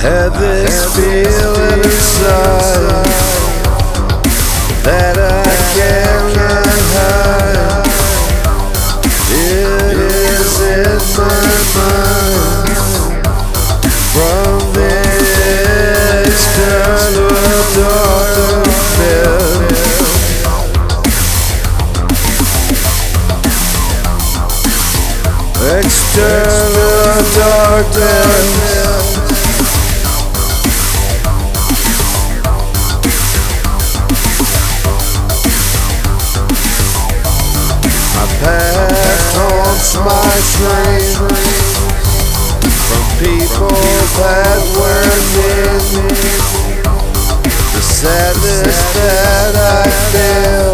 had this feeling inside that I cannot hide. It is in my mind from this kind of darkness. External darkness. Haunts my dreams from people that were near me. The sadness that I feel